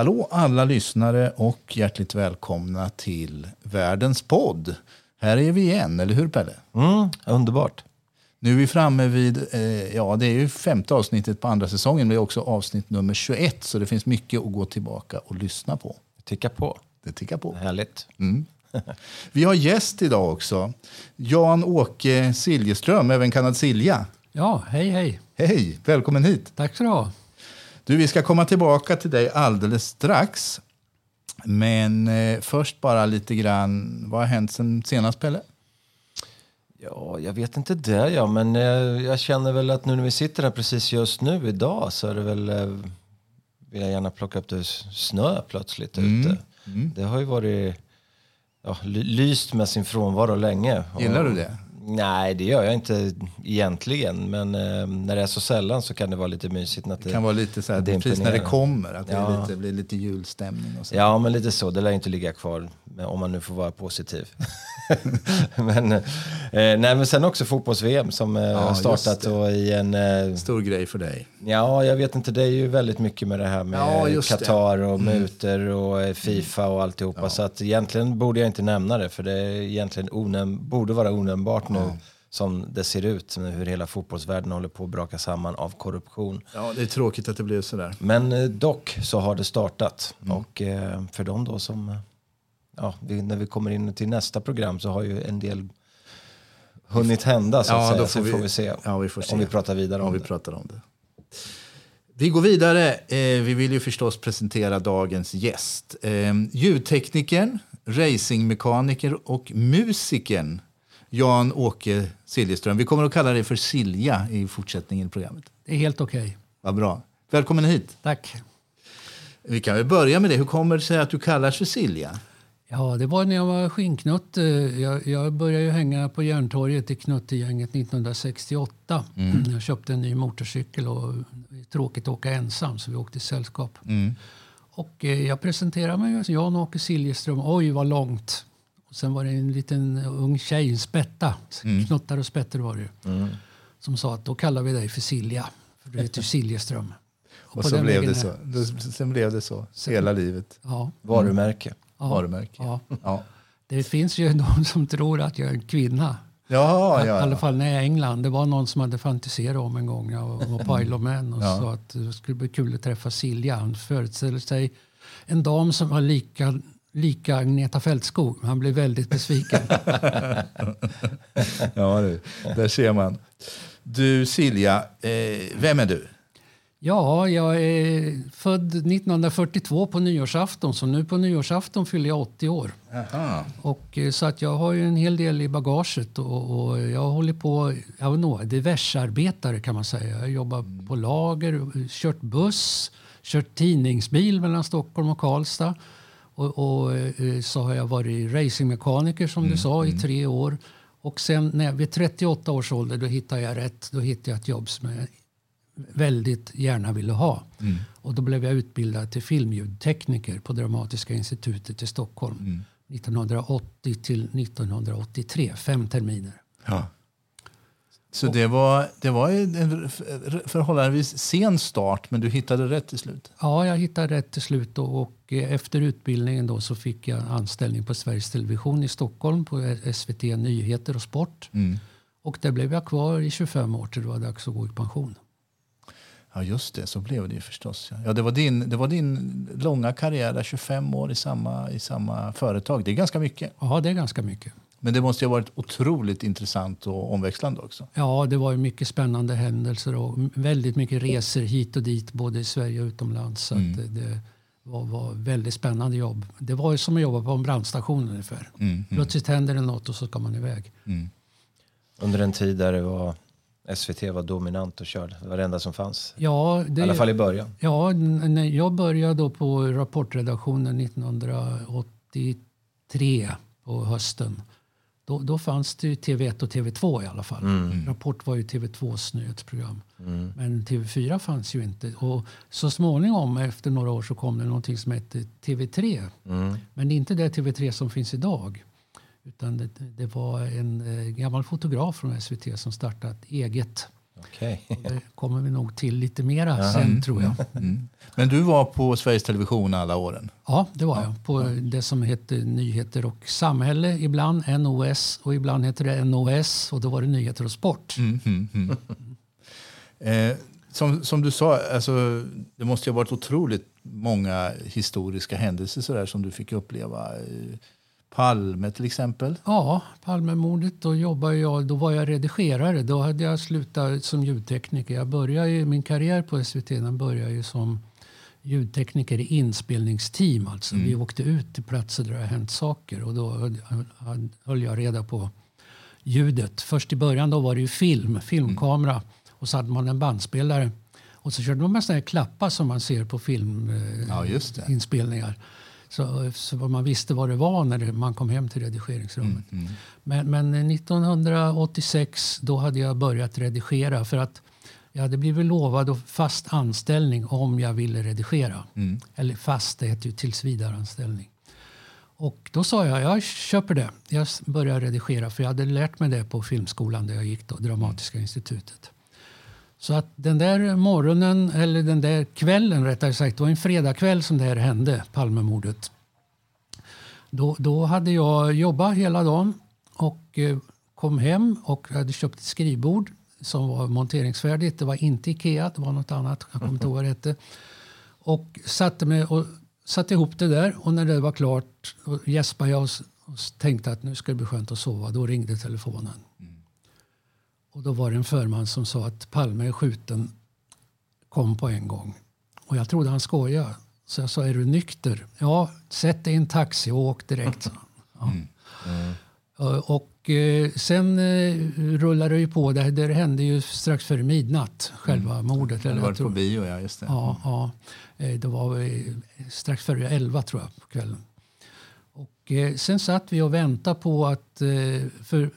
Hallå alla lyssnare och hjärtligt välkomna till Världens podd. Här är vi igen, eller hur Pelle? Mm, underbart. Nu är vi framme vid, eh, ja det är ju femte avsnittet på andra säsongen, men det är också avsnitt nummer 21, så det finns mycket att gå tillbaka och lyssna på. Ticka på. Det tickar på. Härligt. Mm. Vi har gäst idag också. Jan-Åke Siljeström, även kallad Silja. Ja, hej hej. Hej, välkommen hit. Tack så du ha. Du, vi ska komma tillbaka till dig alldeles strax. Men eh, först bara lite grann, vad har hänt sen senast Pelle? Ja, jag vet inte det ja, men eh, jag känner väl att nu när vi sitter här precis just nu idag så är det väl, eh, vill jag gärna plocka upp det snö plötsligt ute. Det har ju varit, ja, ly- lyst med sin frånvaro länge. Gillar du det? Nej, det gör jag inte egentligen. Men eh, när det är så sällan så kan det vara lite mysigt. Att Det kan vara lite så här, det precis när det kommer, att det Ja. lite, blir lite julstämning och så. Ja, men lite så. Det lär inte ligga kvar om man nu får vara positiv. men, eh, nej, men sen också fotbolls-VM som eh, har just startat det. och i en... Eh, Stor grej för dig. ja, jag vet inte. Det är ju väldigt mycket med det här med Ja, just det. Mm. Qatar och mutor och eh, Fifa och alltihopa. Så att egentligen borde jag inte nämna det för det är egentligen onäm- borde vara onämnbart nu som det ser ut. Hur hela fotbollsvärlden håller på att braka samman av korruption. Ja, det är tråkigt att det blev så där. Men eh, dock så har det startat. Mm. Och eh, för dem då som... eh, Ja, när vi kommer in till nästa program så har ju en del hunnit hända så att Ja, säga. då får vi- får vi se, ja, vi får se. om vi pratar vidare om Om vi pratar om det. Vi går vidare. Vi vill ju förstås presentera dagens gäst. Eh, ljudteknikern, racingmekaniker och musikern Jan-Åke Siljeström. Vi kommer att kalla dig för Silja i fortsättningen i programmet. Det är helt okej. Vad bra. Välkommen hit. Tack. Vi kan väl börja med det. Hur kommer det sig att du kallas för Silja? Ja, det var när jag var skinknutt. Eh, Jag, jag började ju hänga på Järntorget i Knuttegänget 1968. Jag köpte en ny motorcykel och tråkigt att åka ensam så vi åkte i sällskap. Och eh, jag presenterade mig som Jan-Åke Siljeström. Oj, vad långt. Och sen var det en liten ung tjej, en spätta. Knuttar och spätter var det ju. Som sa att då kallar vi dig för Silja. För du heter Siljeström. Och på så blev det så. Sen blev det så. Hela livet. Ja. Varumärke. Ja. Varumärke. Ja. Ja. Det finns ju de som tror att jag är en kvinna. Ja, I ja, alla ja. fall när jag är i England. Det var någon som hade fantiserat om en gång jag var på Isle of Man och Ja. sa att det skulle bli kul att träffa Silja. Han föreställer sig en dam som var lika, lika Agneta Fältskog. Han blev väldigt besviken. ja du. Där ser man. Du Silja, eh, vem är du? ja, jag är född 1942 på nyårsafton. Så nu på nyårsafton fyller jag 80 år. Aha. Och, eh, så att jag har ju en hel del i bagaget och, och jag håller på, jag vet inte, diversarbetare kan man säga. Jag jobbar på lager, kört buss, kört tidningsbil mellan Stockholm och Karlstad. Och, och eh, så har jag varit racingmekaniker som du sa i tre år. Och sen när jag, vid 38 års ålder då hittade jag rätt. Då hittade jag ett jobb som jag väldigt gärna ville ha. Och då blev jag utbildad till filmljudtekniker på Dramatiska institutet i Stockholm. 1980 till 1983, fem terminer. Ja. Så det var, det var en förhållandevis sen start, men du hittade rätt till slut. Ja, jag hittade rätt till slut och, och eh, efter utbildningen då så fick jag anställning på Sveriges Television i Stockholm på SVT Nyheter och Sport. Och där blev jag kvar i 25 år till det var dags att gå i pension. Ja, just det. Så blev det ju förstås. Ja. Det, var din, det var din långa karriär, där, 25 år i samma, i samma företag. Det är ganska mycket. Ja, det är ganska mycket. Men det måste ha varit otroligt intressant och omväxlande också. Ja, det var ju mycket spännande händelser och väldigt mycket resor hit och dit både i Sverige och utomlands. Så att det, var, var väldigt spännande jobb. Det var ju som att jobba på en brandstation ungefär. Plötsligt händer det något och så ska man iväg. Under en tid där det var, SVT var dominant och körde. Det var det enda som fanns. Ja, det, I alla fall i början. Ja, när jag började då på rapportredaktionen 1983 på hösten. Då, då fanns det ju TV1 och TV2 i alla fall. Rapport var ju TV2s nyhetsprogram. Men TV4 fanns ju inte. Och så småningom efter några år så kom det någonting som hette TV3. Men det är inte det TV3 som finns idag. Utan det, det var en eh, gammal fotograf från SVT som startade ett eget Okej. Det kommer vi nog till lite mera sen tror jag. Mm. Men du var på Sveriges Television alla åren? Ja, det var jag. På det som hette Nyheter och samhälle ibland, NOS, och ibland heter det NOS och då var det Nyheter och sport. Mm, mm, mm. eh, som, som du sa, alltså, det måste ju ha varit otroligt många historiska händelser så där, som du fick uppleva. Eh, Palme till exempel? Ja, Palmemordet. Då, jobbade jag, då var jag redigerare. Då hade jag slutat som ljudtekniker. Jag började min karriär på SVT den började ju som ljudtekniker i inspelningsteam. Alltså. Vi åkte ut till platser där det har hänt saker och då höll- jag reda på ljudet. Först i början då var det ju film, filmkamera och så hade man en bandspelare. Och så körde man med såna här klappar som man ser på filminspelningar. Ja, det. Inspelningar. Så, så man visste vad det var när man kom hem till redigeringsrummet. Men, men 1986 då hade jag börjat redigera för att jag hade blivit lovad fast anställning om jag ville redigera. Eller fast, det heter ju tillsvidareanställning. Och då sa jag, jag köper det. Jag börjar redigera för jag hade lärt mig det på filmskolan där jag gick då, Dramatiska institutet. Så att den där morgonen, eller den där kvällen rättare sagt, det var en fredagkväll som det här hände, Palmemordet. Då, då hade jag jobbat hela dagen och eh, kom hem och hade köpt ett skrivbord som var monteringsfärdigt. Det var inte Ikea, det var något annat. Jag kommer inte ihåg vad det hette. Och satte, mig och satte ihop det där och när det var klart gäspade jag och, och tänkte att nu ska det bli skönt att sova. Då ringde telefonen. Och då var det en förman som sa att Palme är skjuten. Kom på en gång. Och jag trodde han skojade. Så jag sa, är du nykter? Ja, sätt dig i en taxi och åk direkt. Ja. Eh, Och eh, sen eh, rullade det ju på. Det, det hände ju strax före midnatt, själva mordet. Du Eller var jag på bio, ja. Just det. ja, ja, Eh, det var strax före elva tror jag på kvällen. Och sen satt vi och väntade på att... För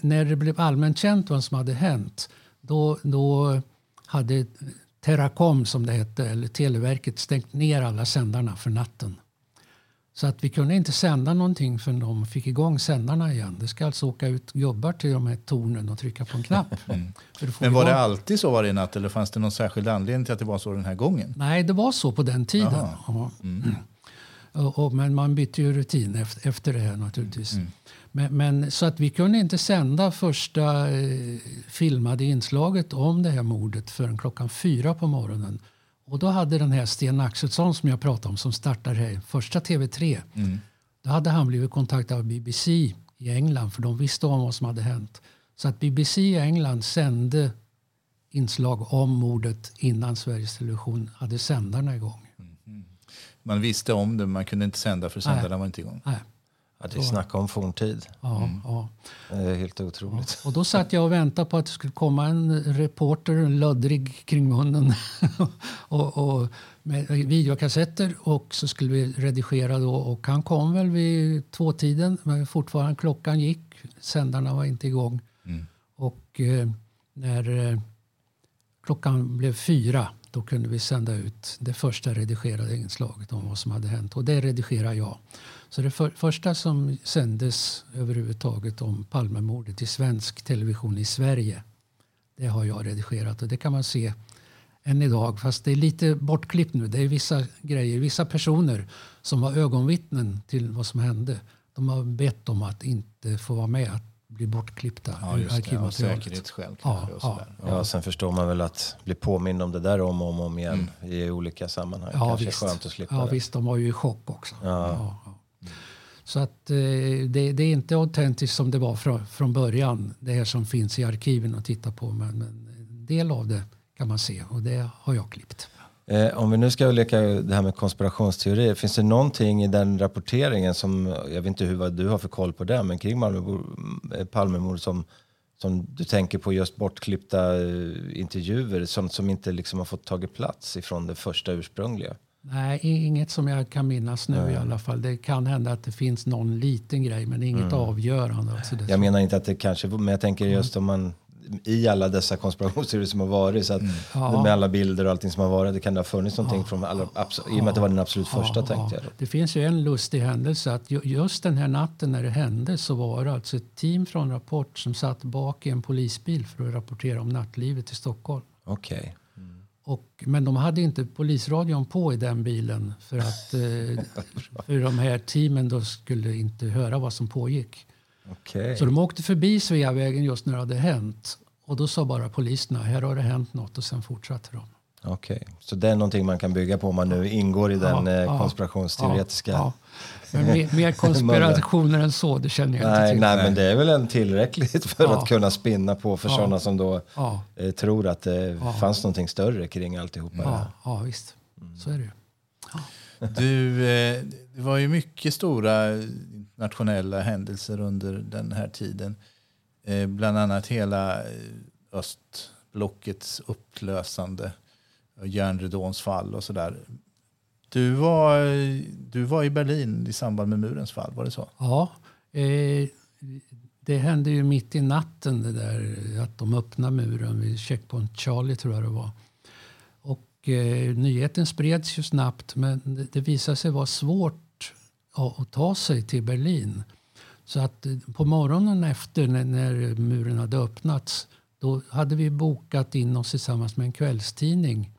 när det blev allmänt känt vad som hade hänt då, då hade Teracom, som det hette, eller Televerket stängt ner alla sändarna för natten. Så att vi kunde inte sända någonting förrän de fick igång sändarna igen. Det ska alltså åka ut gubbar till de här tornen och trycka på en knapp. Få Men var igång- det alltid så varje natt eller fanns det någon särskild anledning till att det var så den här gången? Nej, det var så på den tiden. Ja. Och, och, men man bytte ju rutin efter, efter det här naturligtvis. Men, men, så att vi kunde inte sända första eh, filmade inslaget om det här mordet förrän klockan fyra på morgonen. Och då hade den här Sten Axelsson som jag pratade om som startade här, första TV3. Då hade han blivit kontaktad av BBC i England för de visste om vad som hade hänt. Så att BBC i England sände inslag om mordet innan Sveriges Television hade sändarna igång. Man visste om det, men man kunde inte sända för sändarna var inte igång. Nej. Ja, det är snacka om forntid. Ja, ja. Det är helt otroligt. Och då satt jag och väntade på att det skulle komma en reporter, löddrig kring munnen, och, och med videokassetter och så skulle vi redigera då. Och han kom väl vid tvåtiden, men fortfarande klockan gick. Sändarna var inte igång. Och eh, när eh, klockan blev fyra då kunde vi sända ut det första redigerade inslaget om vad som hade hänt. Och det redigerade jag. Så det för, första som sändes överhuvudtaget om Palmemordet i svensk television i Sverige det har jag redigerat och det kan man se än idag. Fast det är lite bortklippt nu. Det är vissa grejer, vissa personer som var ögonvittnen till vad som hände. De har bett om att inte få vara med, att bli bortklippta Ja, ur det. Av arkivmaterialet. säkerhetsskäl Ja, och ja. sådär. Ja, sen förstår man väl att bli påmind om det där om och om, om igen i olika sammanhang. Ja, Kanske visst. är skönt att slippa ja, det. visst, de var ju i chock också. Ja. Ja, ja. Så att eh, det, det är inte autentiskt som det var från, från början. Det här som finns i arkiven att titta på. Men, men en del av det kan man se och det har jag klippt. Eh, om vi nu ska leka det här med konspirationsteorier. Finns det någonting i den rapporteringen som, jag vet inte hur, vad du har för koll på det, men kring Malmö- eh, Palmemordet som, som du tänker på just bortklippta eh, intervjuer, sånt som inte liksom har fått tagit plats ifrån det första ursprungliga? Nej, inget som jag kan minnas nu i alla fall. Det kan hända att det finns någon liten grej men inget avgörande. Alltså Jag menar inte att det kanske, men jag tänker just om man, i alla dessa konspirationsteorier som har varit. Så att Ja. Med alla bilder och allting som har varit. Det kan det ha funnits någonting från alla, abs- i och med att det var den absolut första tänkte jag. Då. Det finns ju en lustig händelse att ju- just den här natten när det hände så var det alltså ett team från Rapport som satt bak i en polisbil för att rapportera om nattlivet i Stockholm. Okej. Och, men de hade inte polisradion på i den bilen för att eh, för de här teamen då skulle inte höra vad som pågick. Okej. Så de åkte förbi Sveavägen just när det hade hänt. Och då sa bara poliserna, här har det hänt något och sen fortsatte de. Okej. Så det är någonting man kan bygga på om man nu ingår i den Ja, eh, ja, konspirationsteoretiska... Ja, ja. Men mer, mer konspirationer än så, det känner jag inte Nej, till. nej, men det är väl en tillräckligt för Ja. att kunna spinna på för Ja. sådana som då Ja, eh, tror att det fanns någonting större kring alltihopa. ja, ja visst. Så är det ju. Du, eh, det var ju mycket stora nationella händelser under den här tiden. Eh, bland annat hela eh, östblockets upplösande, och järnridåns fall och sådär. Du var, eh, du var i Berlin i samband med murens fall, var det så? Ja, eh, det hände ju mitt i natten det där att de öppnade muren vid Checkpoint Charlie tror jag det var. Och eh, nyheten spreds ju snabbt men det, det visade sig vara svårt att, ta sig till Berlin. Så att eh, på morgonen efter när, muren hade öppnats då hade vi bokat in oss tillsammans med en kvällstidning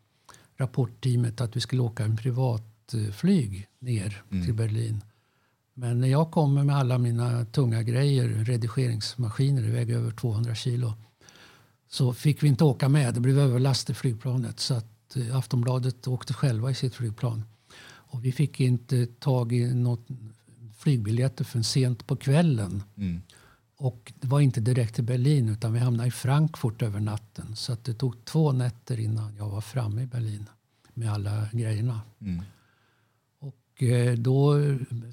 rapportteamet att vi skulle åka en privatflyg ner till Berlin. Men när jag kommer med alla mina tunga grejer, redigeringsmaskiner, det väger över 200 kilo, så fick vi inte åka med. Det blev överlast i flygplanet så att eh, Aftonbladet åkte själva i sitt flygplan. Och vi fick inte tag i något flygbiljetter förrän sent på kvällen. Och det var inte direkt till Berlin utan vi hamnade i Frankfurt över natten. Så att det tog två nätter innan jag var framme i Berlin med alla grejerna. Och eh, då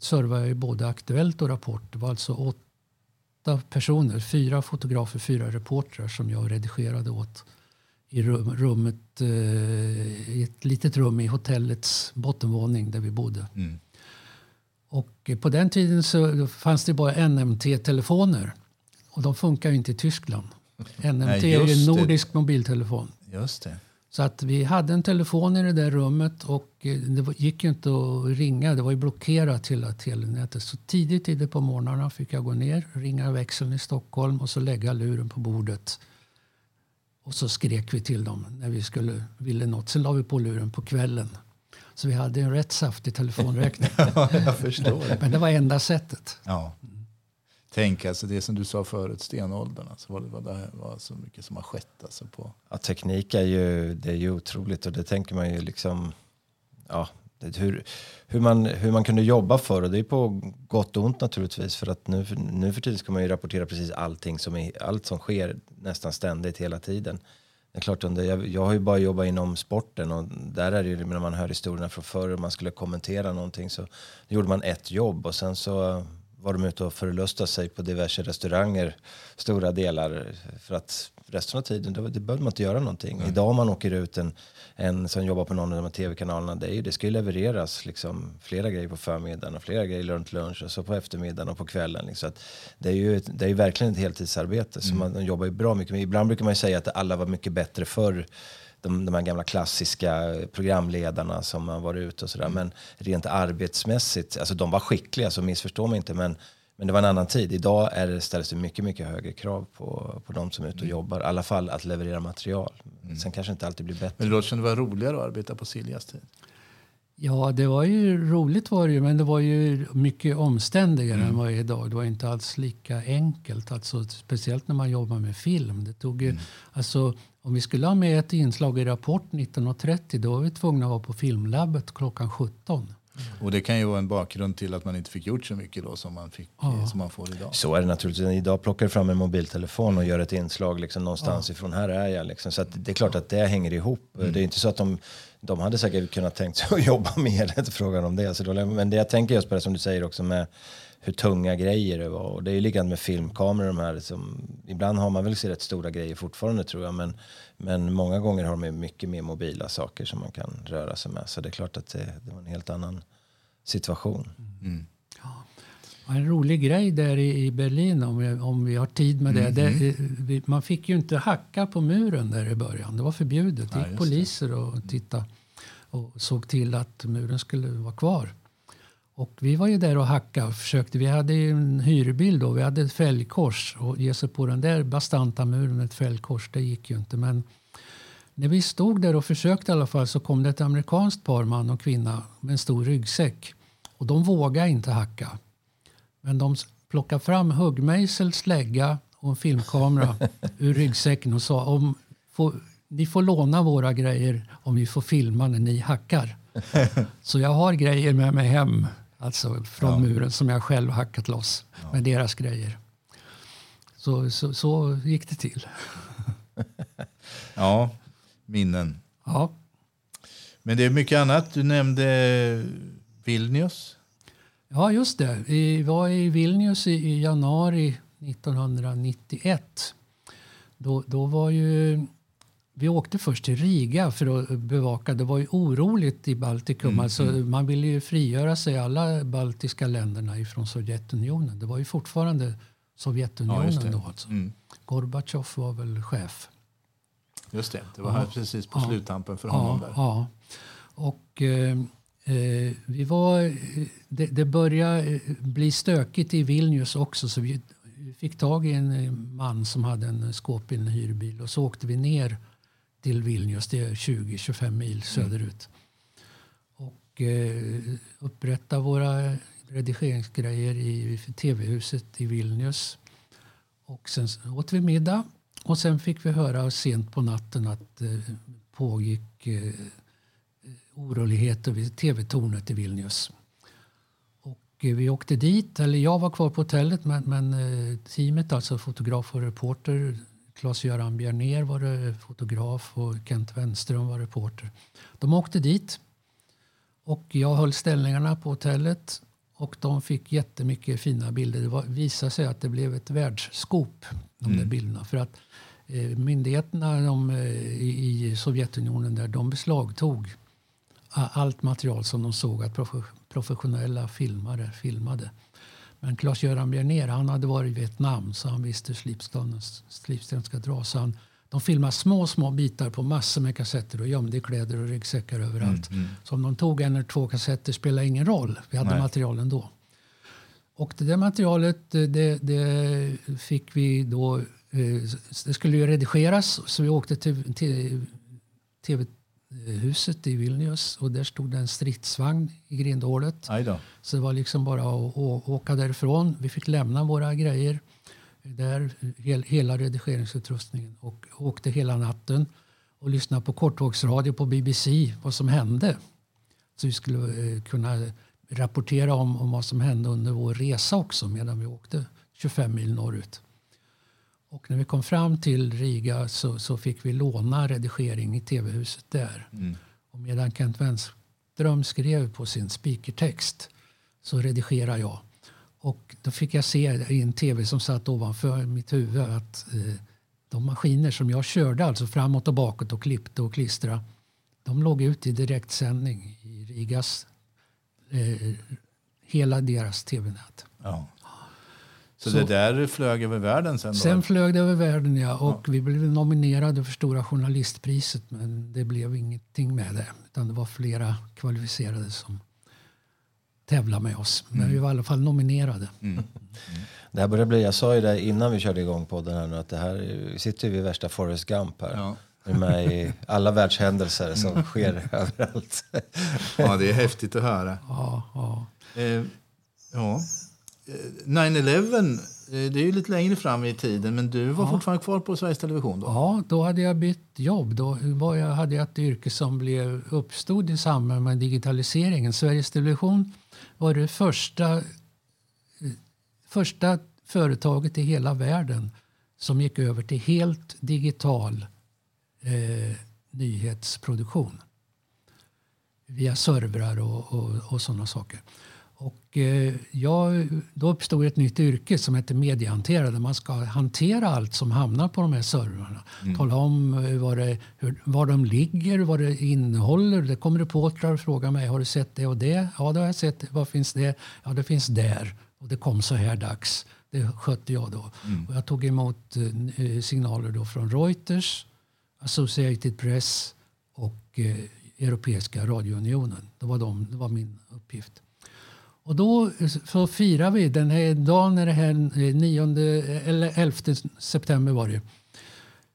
servade jag både Aktuellt och Rapport. Det var alltså åtta personer, fyra fotografer, fyra reportrar som jag redigerade åt i rum, rummet, eh, i ett litet rum i hotellets bottenvåning där vi bodde. Och eh, på den tiden så fanns det bara NMT-telefoner. Och de funkar ju inte i Tyskland. NMT Nej, är ju en det. nordisk mobiltelefon. Just det. Så att vi hade en telefon i det där rummet och eh, det gick ju inte att ringa. Det var ju blockerat hela telenätet. Så tidigt, tidigt på morgnarna fick jag gå ner, ringa växeln i Stockholm och så lägga luren på bordet. Och så skrek vi till dem när vi skulle, ville något. Sen la vi på luren på kvällen. Så vi hade en rätt saftig telefonräkning. jag förstår. Men det var enda sättet. Ja. Tänk alltså det som du sa förut, stenåldern. Alltså, vad det var, det var så mycket som har skett. Alltså, på. Ja, teknik är ju, det är ju otroligt och det tänker man ju liksom, ja, hur, hur, man, hur man kunde jobba för och det är på gott och ont naturligtvis för att nu, för- nu för tiden ska man ju rapportera precis allting som, är, allt som sker nästan ständigt hela tiden. Det är klart, under, jag, jag har ju bara jobbat inom sporten och där är det ju när man hör historierna från förr och man skulle kommentera någonting så gjorde man ett jobb och sen så var de ute och förlustade sig på diverse restauranger stora delar för att resten av tiden det, det behövde man inte göra någonting. Idag om man åker ut en, en som jobbar på någon av de här tv-kanalerna det, är det ska ju levereras liksom, flera grejer på förmiddagen och flera grejer runt lunch och så på eftermiddagen och på kvällen. Liksom. Så det, är ju ett, det är ju verkligen ett heltidsarbete så man, man jobbar ju bra mycket. Men ibland brukar man ju säga att alla var mycket bättre förr de, de här gamla klassiska programledarna som har varit ute och sådär. Men rent arbetsmässigt, alltså de var skickliga så missförstå mig inte. Men, men det var en annan tid. Idag är det, ställs det mycket, mycket högre krav på, på de som är ute och jobbar. I alla fall att leverera material. Sen kanske inte alltid blir bättre. Men det låter som det var roligare att arbeta på Siljas tid. Ja, det var ju roligt var det ju, men det var ju mycket omständigare än vad det är idag. Det var inte alls lika enkelt, alltså, speciellt när man jobbar med film. Det tog ju, alltså, om vi skulle ha med ett inslag i Rapport 19.30 då var vi tvungna att vara på filmlabbet klockan 17. Och det kan ju vara en bakgrund till att man inte fick gjort så mycket då som man, fick, som man får idag. Så är det naturligtvis. Idag plockar du fram en mobiltelefon och gör ett inslag liksom någonstans ifrån. Här är jag. Liksom. Så att det är klart att det hänger ihop. Det är inte så att de, de hade säkert kunnat tänkt sig att jobba mer. Det är inte frågan om det. Så då, men det jag tänker just på det som du säger också med hur tunga grejer det var. Och det är ju likadant med filmkameror. De här, som, ibland har man väl rätt stora grejer fortfarande tror jag. Men, men många gånger har de mycket mer mobila saker som man kan röra sig med. Så det är klart att det, det var en helt annan situation. En rolig grej där i Berlin, om vi, om vi har tid med det. det vi, man fick ju inte hacka på muren där i början. Det var förbjudet. Det Ja, gick just poliser och tittade och såg till att muren skulle vara kvar. Och vi var ju där och hackade och försökte. Vi hade en hyrbil då. Vi hade ett fälgkors. Och ge sig på den där bastanta muren med ett fälgkors, det gick ju inte. Men när vi stod där och försökte i alla fall så kom det ett amerikanskt par, man och kvinna, med en stor ryggsäck. Och de vågade inte hacka. Men de plockade fram huggmejsel, slägga och en filmkamera ur ryggsäcken och sa om får, ni får låna våra grejer om vi får filma när ni hackar. Så jag har grejer med mig hem, alltså från Ja. muren som jag själv hackat loss med deras grejer. Så, så, så gick det till. Ja, minnen. Ja. Men det är mycket annat. Du nämnde Vilnius. Ja, just det. Vi var i Vilnius i, i januari 1991. Då, då var ju... Vi åkte först till Riga för att bevaka. Det var ju oroligt i Baltikum. Alltså, man ville ju frigöra sig, alla baltiska länderna, ifrån Sovjetunionen. Det var ju fortfarande Ja, Sovjetunionen det. då. Alltså. Mm. Gorbatjov var väl chef. Just det, det var här precis på Ja. sluttampen för honom. Ja, där. ja. Och eh, eh, vi var, eh, det, det började eh, bli stökigt i Vilnius också så vi fick tag i en man som hade en skåpbil, en hyrbil och så åkte vi ner till Vilnius, det är 20-25 mil söderut. Och eh, upprätta våra redigeringsgrejer i tv-huset i Vilnius. Och sen åt vi middag och sen fick vi höra sent på natten att eh, pågick eh, oroligheter vid tv-tornet i Vilnius. Och eh, vi åkte dit, eller jag var kvar på hotellet men, men eh, teamet, alltså fotograf och reporter, Claes-Göran Bjernér var det fotograf och Kent Wenström var reporter. De åkte dit och jag höll ställningarna på hotellet och de fick jättemycket fina bilder. Det var, visade sig att det blev ett världsskop, de där bilderna. För att eh, myndigheterna de, eh, i, i Sovjetunionen där, de beslagtog allt material som de såg att profe- professionella filmare filmade. Men Claes-Göran Bjernér han hade varit i Vietnam så han visste hur slipsten ska dras. Så han, de filmade små, små bitar på massor med kassetter och gömde i kläder och ryggsäckar överallt. Så om de tog en eller två kassetter spelade ingen roll. Vi hade Nej. material ändå. Och det där materialet det, det fick vi då... eh, Det skulle ju redigeras så vi åkte till, till tv-huset i Vilnius och där stod det en stridsvagn i grindhålet. Så det var liksom bara att, åka därifrån. Vi fick lämna våra grejer där, hel, hela redigeringsutrustningen och åkte hela natten och lyssnade på kortvågsradio på BBC vad som hände. Så vi skulle eh, kunna rapportera om, om vad som hände under vår resa också medan vi åkte 25 mil norrut. Och när vi kom fram till Riga så, så fick vi låna redigering i tv-huset där. Och medan Kent Wenström skrev på sin speakertext så redigerade jag. Och då fick jag se i en tv som satt ovanför mitt huvud att eh, de maskiner som jag körde alltså framåt och bakåt och klippte och klistrade de låg ut i direktsändning i Rigas, eh, hela deras tv-nät. Ja. Så, Så- det där flög över världen sen? Då? Sen flög det över världen ja, och vi blev nominerade för Stora Journalistpriset men det blev ingenting med det. Utan det var flera kvalificerade som tävlade med oss. Men vi var i alla fall nominerade. Det här börjar bli, jag sa ju det innan vi körde igång podden här nu att det här, vi sitter ju vid värsta Forrest Gump här. Ja. Med i alla världshändelser som sker överallt. ja, det är häftigt att höra. Ja, ja. Eh, ja. Eh, 9-11, eh, det är ju lite längre fram i tiden, men du var fortfarande kvar på Sveriges Television då? ja, då hade jag bytt jobb. Då var jag, hade jag ett yrke som blev uppstod i samband med digitaliseringen. Sveriges Television var det första, första företaget i hela världen som gick över till helt digital eh, nyhetsproduktion via servrar och, och, och sådana saker. Och, eh, jag, då uppstod ett nytt yrke som heter mediehanterare. Man ska hantera allt som hamnar på de här servrarna. Tala om eh, vad det, hur, var de ligger, vad det innehåller. Det kommer reportrar och frågar mig har du sett det och det. Ja, det har jag sett. Vad finns det? Ja, det finns där. Och det kom så här dags. Det skötte jag då. Och jag tog emot eh, signaler då från Reuters, Associated Press och Europeiska radiounionen. Det var, de, det var min uppgift. Och då eh, så firar vi den här dagen, när det här eh, 9, eller 11 september var det.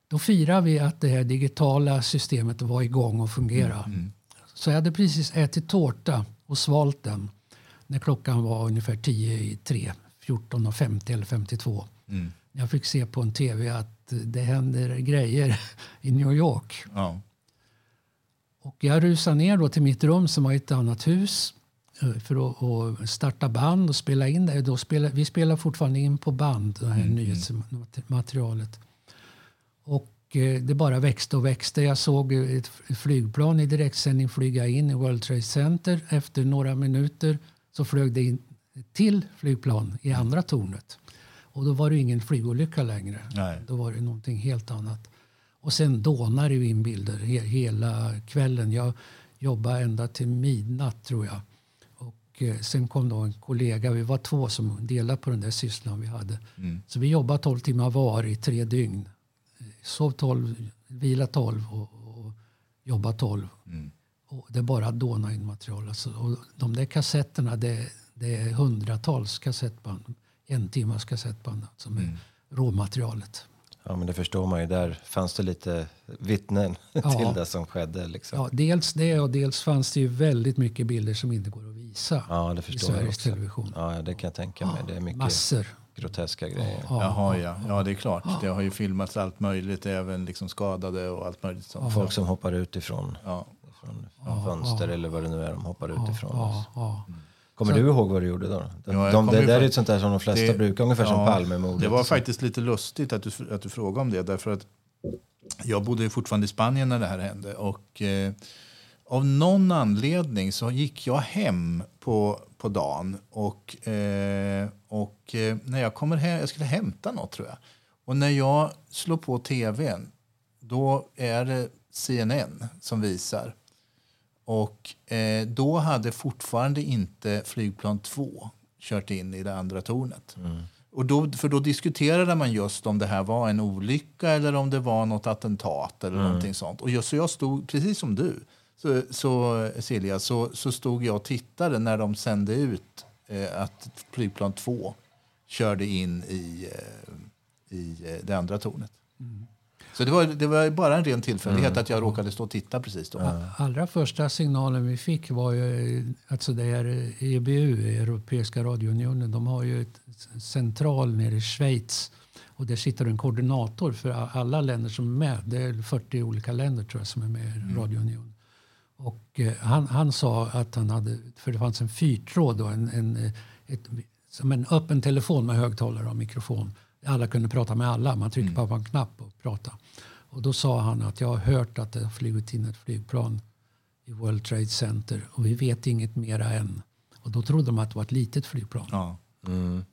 Då firar vi att det här digitala systemet var igång och fungerade. Så jag hade precis ätit tårta och svalt den när klockan var ungefär 10 i 3, 14.50 eller 52. Jag fick se på en tv att det händer grejer i New York. Ja. Och jag rusade ner då till mitt rum som var i ett annat hus eh, för att, starta band och spela in det. Då spela, vi spelar fortfarande in på band, det här nyhetsmaterialet. Och eh, det bara växte och växte. Jag såg ett flygplan i direktsändning flyga in i World Trade Center. Efter några minuter så flög det in till flygplan i andra tornet. Och då var det ingen flygolycka längre. Nej. Då var det någonting helt annat. Och sen dånar det in bilder he hela kvällen. Jag jobbade ända till midnatt tror jag. Och eh, sen kom då en kollega, vi var två som delade på den där sysslan vi hade. Så vi jobbade 12 timmar var i tre dygn. Sov 12, vila 12 och, och jobba 12. Och det bara dånade in material. Alltså, och de där kassetterna, det, det är hundratals kassettband. En timmas kassettband som är råmaterialet. Ja, men det förstår man ju. Där fanns det lite vittnen Ja. till det som skedde. Liksom. Ja, dels det och dels fanns det ju väldigt mycket bilder som inte går att visa Ja, det i förstår jag Sveriges också. Television. Ja, det kan jag tänka mig. Det är mycket Massor. groteska grejer. Ja, Jaha, ja. ja, det är klart. Det har ju filmats allt möjligt, även liksom skadade och allt möjligt sånt. Folk som hoppar utifrån Ja. från, från fönster eller vad det nu är de hoppar utifrån. ja, ja. Kommer du ihåg vad du gjorde då? De, Ja, jag de, det ju där är fa- ett sånt där som de flesta Det- brukar, ungefär som ja, Palmemordet. Det var faktiskt lite lustigt att du, att du frågade om det. Därför att jag bodde ju fortfarande i Spanien när det här hände. Och eh, av någon anledning så gick jag hem på, på dagen. Och, eh, och eh, när jag kommer hem, jag skulle hämta något tror jag. Och när jag slår på tvn, då är det CNN som visar. Och eh, då hade fortfarande inte flygplan 2 kört in i det andra tornet. Och då, för då diskuterade man just om det här var en olycka eller om det var något attentat eller någonting sånt. Och just, så jag stod, precis som du, så, så, Silja, så, så stod jag och tittade när de sände ut eh, att flygplan 2 körde in i, eh, i eh, det andra tornet. Så det var, det var bara en ren tillfällighet att jag råkade stå och titta precis då. Allra första signalen vi fick var ju, alltså det är EBU, Europeiska radiounionen, de har ju ett central nere i Schweiz och där sitter en koordinator för alla länder som är med. Det är 40 olika länder tror jag som är med i radiounionen. Och eh, han, han sa att han hade, för det fanns en fyrtråd då, en, en, eh, ett, som en öppen telefon med högtalare och mikrofon. Alla kunde prata med alla, man tryckte på en knapp och prata. Och då sa han att jag har hört att det har flugit in ett flygplan i World Trade Center och vi vet inget mera än. Och då trodde de att det var ett litet flygplan. Ja.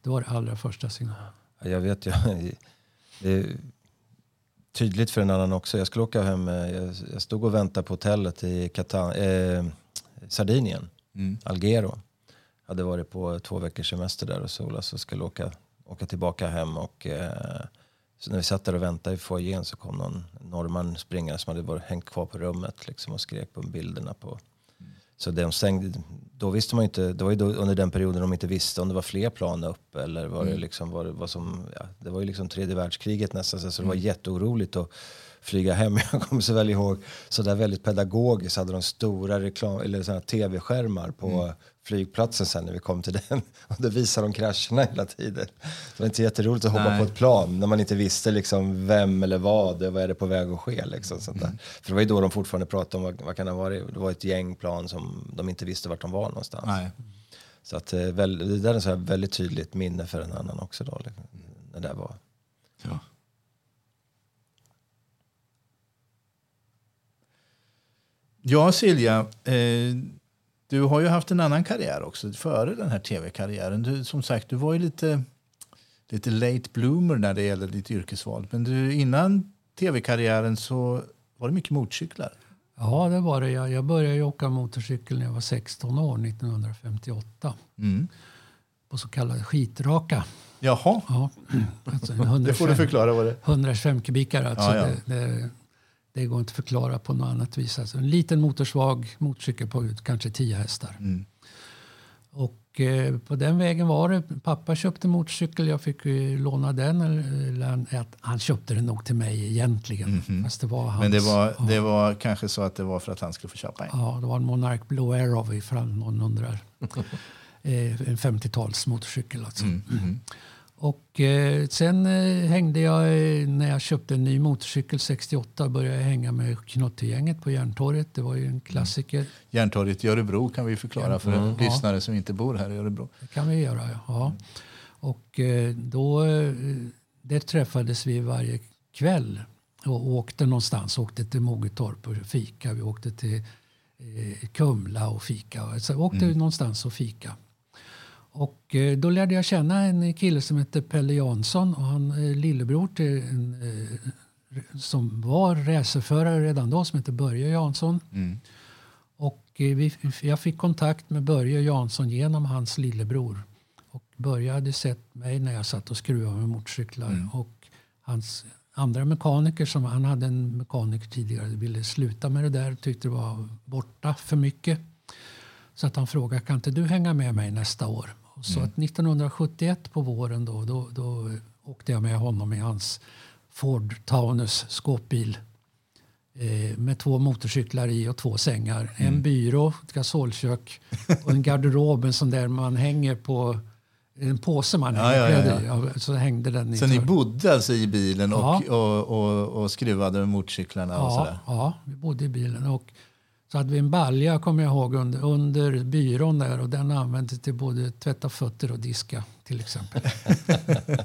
Det var det allra första signalen. Ja, Jag vet ju. Det tydligt för en annan också. Jag skulle åka hem. eh, Jag, jag stod och väntade på hotellet i Catan, eh, Sardinien. Algero. Hade varit på två veckors semester där och sola så skulle åka, åka tillbaka hem. Och, eh, så när vi satt där och väntade i foajén så kom någon norrman springande som hade varit, hängt kvar på rummet liksom, och skrek på bilderna på så de stängde, då visste man inte, det var ju då, under den perioden de inte visste om det var fler plan upp eller var det liksom, var var som, ja, det var ju liksom tredje världskriget nästan så det var jätteoroligt att flyga hem. Jag kommer så väl ihåg, så där väldigt pedagogiskt hade de stora reklam, eller såna tv-skärmar på flygplatsen sen när vi kom till den. Och då visade de krascherna hela tiden. Det var inte jätteroligt att hoppa Nej. på ett plan när man inte visste liksom vem eller vad, vad är det på väg att ske. Liksom, sånt där. För det var ju då de fortfarande pratade om vad, vad kan det ha varit. Det var ett gäng plan som de inte visste vart de var någonstans. Nej. Så att, eh, väl, det där är så här väldigt tydligt minne för en annan också. Då, liksom, när det där var. Ja. Ja, Silja. Eh, du har ju haft en annan karriär också före den här tv-karriären. Du, som sagt, du var ju lite, lite late bloomer när det gäller ditt yrkesval. Men du, innan tv-karriären så var det mycket motorcyklar. Ja, det var det. Jag, jag började åka motorcykel när jag var 16 år, 1958. Mm. på så kallad skitraka. Jaha, Ja, alltså det får 125, du förklara vad det 125 kubikare. Alltså Ja, ja. Det, det, det går inte att förklara på något annat vis. Alltså en liten motorsvag motorcykel på kanske 10 hästar. Mm. Och eh, på den vägen var det. Pappa köpte motorcykel, jag fick låna den. Eller, han, köpte den nog till mig egentligen. Fast det var hans. Men det var, ja. det var kanske så att det var för att han skulle få köpa en. Ja, det var en Monarch Blue Arrow ifall någon undrar. eh, en 50-tals motorcykel alltså. Mm. Och eh, sen eh, hängde jag, eh, när jag köpte en ny motorcykel 68, började jag hänga med Knottegänget på Järntorget. Det var ju en klassiker. Järntorget i Örebro kan vi förklara för Mm. Lyssnare som inte bor här i Örebro. Det kan vi göra, ja. ja. Och eh, då, eh, där träffades vi varje kväll och åkte någonstans. Åkte till Mogetorp och fika. Vi åkte till eh, Kumla och fika. Så åkte någonstans och fika. Och eh, då lärde jag känna en kille som hette Pelle Jansson och han eh, lillebror till en eh, som var racerförare redan då som hette Börje Jansson. Mm. Och vi, jag fick kontakt med Börje Jansson genom hans lillebror. Och Börje hade sett mig när jag satt och skruvade med motorcyklar. Och hans andra mekaniker, som han hade en mekaniker tidigare, ville sluta med det där. Tyckte det var borta för mycket. Så att han frågade, kan inte du hänga med mig nästa år? Och så att 1971 på våren då, då, då åkte jag med honom i hans Ford Taunus skåpbil. Eh, med två motorcyklar i och två sängar. Mm. En byrå, ett gasolkök och en garderob en sån där man hänger på en påse man Ja, hänger ja, ja, i. Ja, Så hängde den i Så ni bodde alltså i bilen och, Ja. och, och, och skruvade med motorcyklarna och ja, sådär? ja, vi bodde i bilen. Och så hade vi en balja kommer jag ihåg under, under byrån där och den användes till både tvätta fötter och diska till exempel.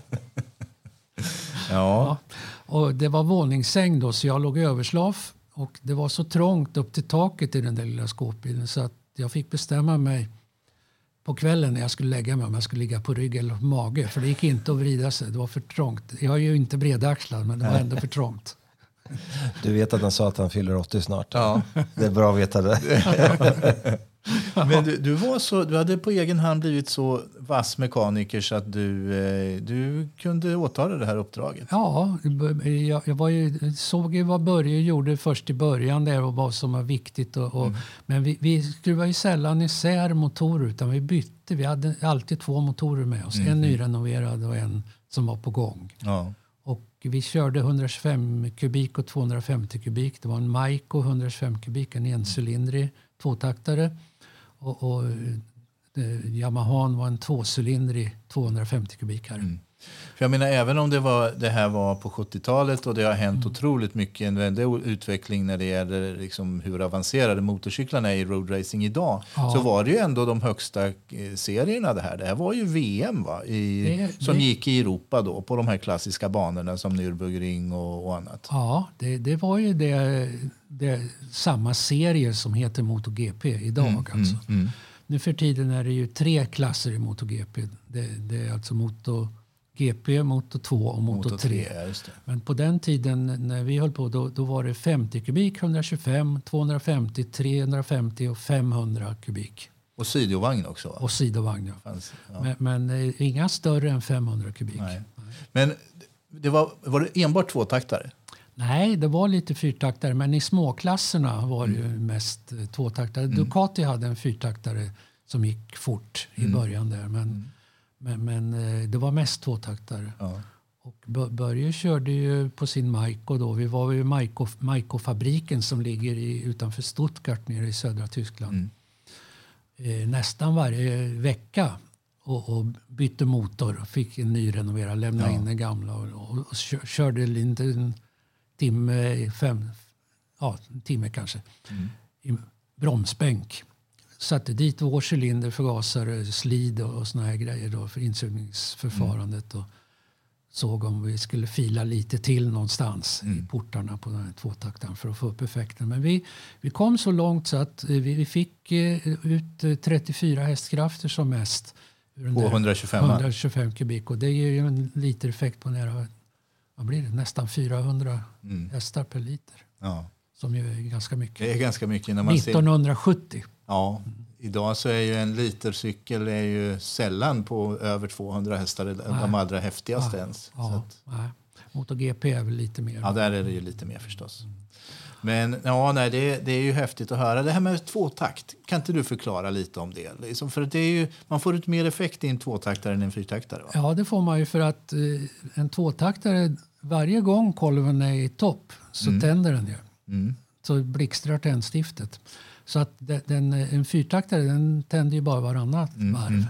Ja. Och det var våningssäng då så jag låg i överslaf och det var så trångt upp till taket i den där lilla skåpbilen så att jag fick bestämma mig på kvällen när jag skulle lägga mig om jag skulle ligga på rygg eller mage för det gick inte att vrida sig, det var för trångt. Jag är ju inte bredaxlad men det var ändå för trångt. Du vet att han sa att han fyller 80 snart. Ja. Det är bra att veta det. Men du, du, var så, du hade på egen hand blivit så vass mekaniker så att du, eh, du kunde åta dig det här uppdraget. Ja, jag, jag var ju, såg ju vad Börje gjorde först i början där och vad som var viktigt. Och, och, Men vi, vi skruvade ju sällan isär motorer utan vi bytte. Vi hade alltid två motorer med oss. En nyrenoverad och en som var på gång. Ja. Vi körde 125 kubik och 250 kubik. Det var en Maiko 125 kubik, en encylindrig tvåtaktare. Och, och eh, Yamahan var en tvåcylindrig 250 kubikare. Mm. För jag menar, även om det, var, det här var på 70-talet och det har hänt Mm. otroligt mycket, en väldig utveckling när det gäller liksom hur avancerade motorcyklarna är i roadracing idag, Ja. så var det ju ändå de högsta eh, serierna det här. Det här var ju VM va? I, Det- som det- gick i Europa då, på de här klassiska banorna som Nürburgring och, och annat. Ja, det, det var ju det, det, samma serie som heter MotoGP idag. alltså. Mm. Nu för tiden är det ju tre klasser i MotoGP. Det, det är alltså MotoGP, Moto 2 och Moto, Moto 3. 3, ja, just det. Men på den tiden när vi höll på då, då var det 50 kubik, 125, 250, 350 och 500 kubik. Och sidovagn också va? Och sidovagn. Ja. Fanns, ja. Men, men eh, inga större än 500 kubik. Nej. Men det var, var det enbart tvåtaktare? Nej, det var lite fyrtaktare, men i småklasserna var det Mm. mest eh, tvåtaktare. Ducati hade en fyrtaktare som gick fort i Mm. början där, men, men, men eh, det var mest tvåtaktare. Ja. Och Bö- Börje körde ju på sin Maiko då. Vi var Maiko, Maiko-fabriken som ligger i, utanför Stuttgart nere i södra Tyskland. Mm. Eh, nästan varje vecka och, och bytte motor. Fick en ny renoverad, lämnade Ja. in den gamla och, och, och kö- körde en timme, fem, ja, en timme kanske, Mm. i bromsbänk. Satte dit vår cylinder, förgasare, slid och, och såna här grejer då för insugningsförfarandet. Och såg om vi skulle fila lite till någonstans i portarna på den här tvåtaktaren för att få upp effekten. Men vi, vi kom så långt så att eh, vi, vi fick eh, ut eh, 34 hästkrafter som mest. ur På där 125? 125 kubik och det ger ju en liter effekt på nära, vad blir det, nästan 400 Mm. hästar per liter. Ja. Som ju är ganska mycket. Det är ganska mycket när man ser... 1970. Ja, idag så är ju en litercykel är ju sällan på över 200 hästar, de allra häftigaste ens. Så Ja, att, nej. MotoGP är väl lite mer. ja, där är det ju lite mer förstås. Men ja, nej, det, det är ju häftigt att höra. Det här med tvåtakt, kan inte du förklara lite om det? Liksom, för det är ju, man får ut mer effekt i en tvåtaktare än en fyrtaktare. Va? Ja, det får man ju för att eh, en tvåtaktare, varje gång kolven är i topp så tänder den ju. Mm. Så blixtrar tändstiftet. Så att den, en fyrtaktare den tänder ju bara varannat varv.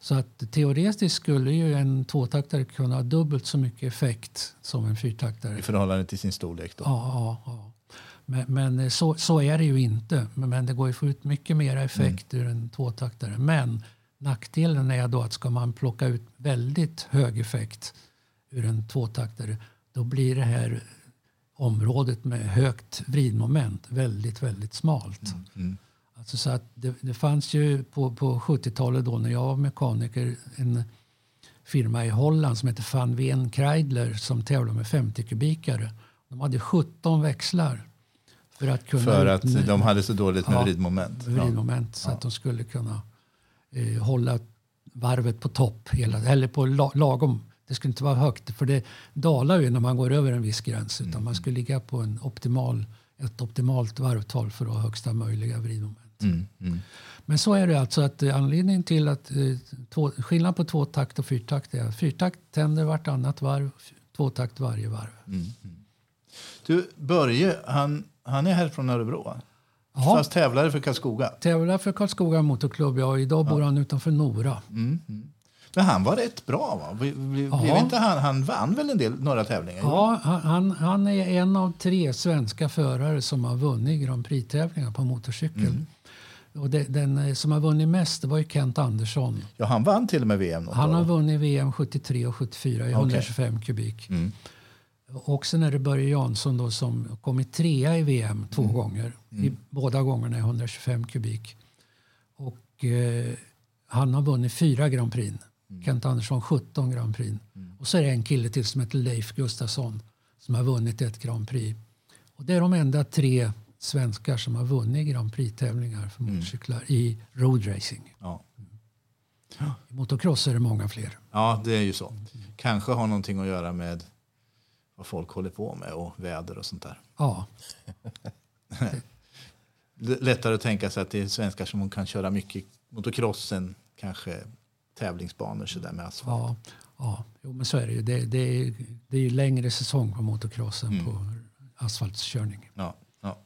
Så att teoretiskt skulle ju en tvåtaktare kunna ha dubbelt så mycket effekt som en fyrtaktare. I förhållande till sin storlek. Då. Ja, ja, ja. Men, men så, så är det ju inte. Men, det går ju att få ut mycket mer effekt ur en tvåtaktare. Men nackdelen är då att ska man plocka ut väldigt hög effekt ur en tvåtaktare då blir det här området med högt vridmoment väldigt, väldigt smalt. Alltså så att det, det fanns ju på, på 70-talet då när jag var mekaniker en firma i Holland som heter Van Ven Kreidler som tävlade med 50 kubikare. De hade 17 växlar för att kunna För att ut- de hade så dåligt med Ja, vridmoment. Ja. vridmoment så att de skulle kunna eh, hålla varvet på topp hela, eller på la, lagom. Det skulle inte vara högt för det dalar ju när man går över en viss gräns utan Mm. man skulle ligga på en optimal, ett optimalt varvtal för att ha högsta möjliga vridmoment. Mm, mm. Men så är det alltså att eh, anledningen till att eh, två, skillnad på tvåtakt och fyrtakt är att fyrtakt tänder vartannat varv, tvåtakt varje varv. Mm. Du, Börje, han, han är här från Örebro. va? Ja. Fast tävlare för Karlskoga. Tävlar för Karlskoga Motorklubb, ja, idag bor han utanför Nora. Mm, Men han var rätt bra va? Vi- Ja. Blev inte han, han vann väl en del, några tävlingar? Ja, han- han, är en av tre svenska förare som har vunnit Grand Prix-tävlingar på motorcykel. Och det, den eh, som har vunnit mest var ju Kent Andersson. Ja, han vann till och med VM. Han har vunnit VM 73 och 74 i Okej. 125 kubik. Mm. Och sen är det Börje Jansson då som kommit trea i VM två Mm. gånger. I båda gångerna i 125 kubik. Och eh, han har vunnit fyra Grand Prix. Mm. Kent Andersson 17 Grand Prix. Och så är det en kille till som heter Leif Gustafsson som har vunnit ett Grand Prix. Och det är de enda tre svenskar som har vunnit Grand Prix-tävlingar för motorcyklar i roadracing. Ja. I motocross är det många fler. ja, det är ju så. Kanske har någonting att göra med vad folk håller på med och väder och sånt där. Ja, Lättare att tänka sig att det är svenskar som kan köra mycket motocross än kanske tävlingsbanor så där med asfalt. Ja, ja. Jo, men så är det ju. Det, det, är, det är ju längre säsong på motocross än på asfaltskörning. Ja, ja.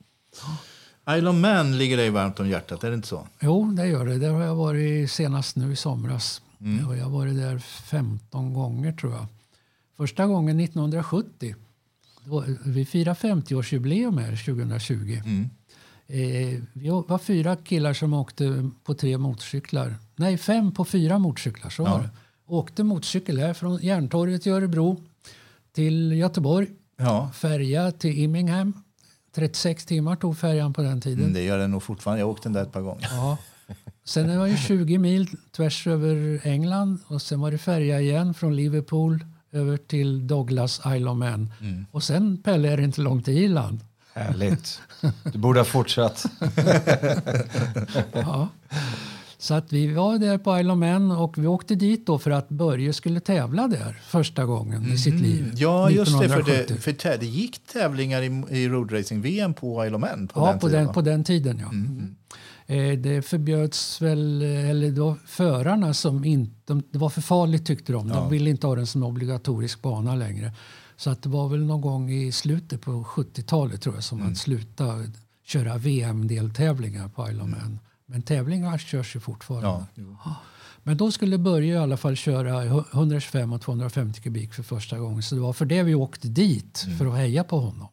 Isle of Man ligger dig varmt om hjärtat, är det inte så? Jo, det gör det. Där har jag varit senast nu i somras. Och jag har varit där 15 gånger tror jag. Första gången 1970. Då, vi firar 50-årsjubileum här 2020. Eh, vi var fyra killar som åkte på tre motorcyklar. Nej, fem på fyra motorcyklar. Så var det. Åkte motorcykel här från Järntorget i Örebro till Göteborg. Ja, Färja till Immingham. 36 timmar tog färjan på den tiden. Mm, det gör det nog fortfarande. Jag har åkt den där ett par gånger. Ja. Sen var det 20 mil tvärs över England och sen var det färja igen från Liverpool över till Douglas Isle of Man. Och sen Pelle är det inte långt till Irland. Härligt. Du borde ha fortsatt. Ja. Så att vi var där på Isle of Man och vi åkte dit då för att Börje skulle tävla där första gången i sitt liv. Ja, just det. För 1970. det, för det gick tävlingar i, i roadracing-VM på Isle of Man på ja, den på, tiden. den, va? på den tiden ja. Mm. Eh, det förbjöds väl, eller det var förarna som inte, de, det var för farligt tyckte de. De ville inte ha den som obligatorisk bana längre. Så att det var väl någon gång i slutet på 70-talet tror jag som man slutade köra VM-deltävlingar på Isle of Man. Men tävlingar körs ju fortfarande. Ja, jo. Men då skulle Börje i alla fall köra 125 och 250 kubik för första gången. Så det var för det vi åkte dit, för att heja på honom.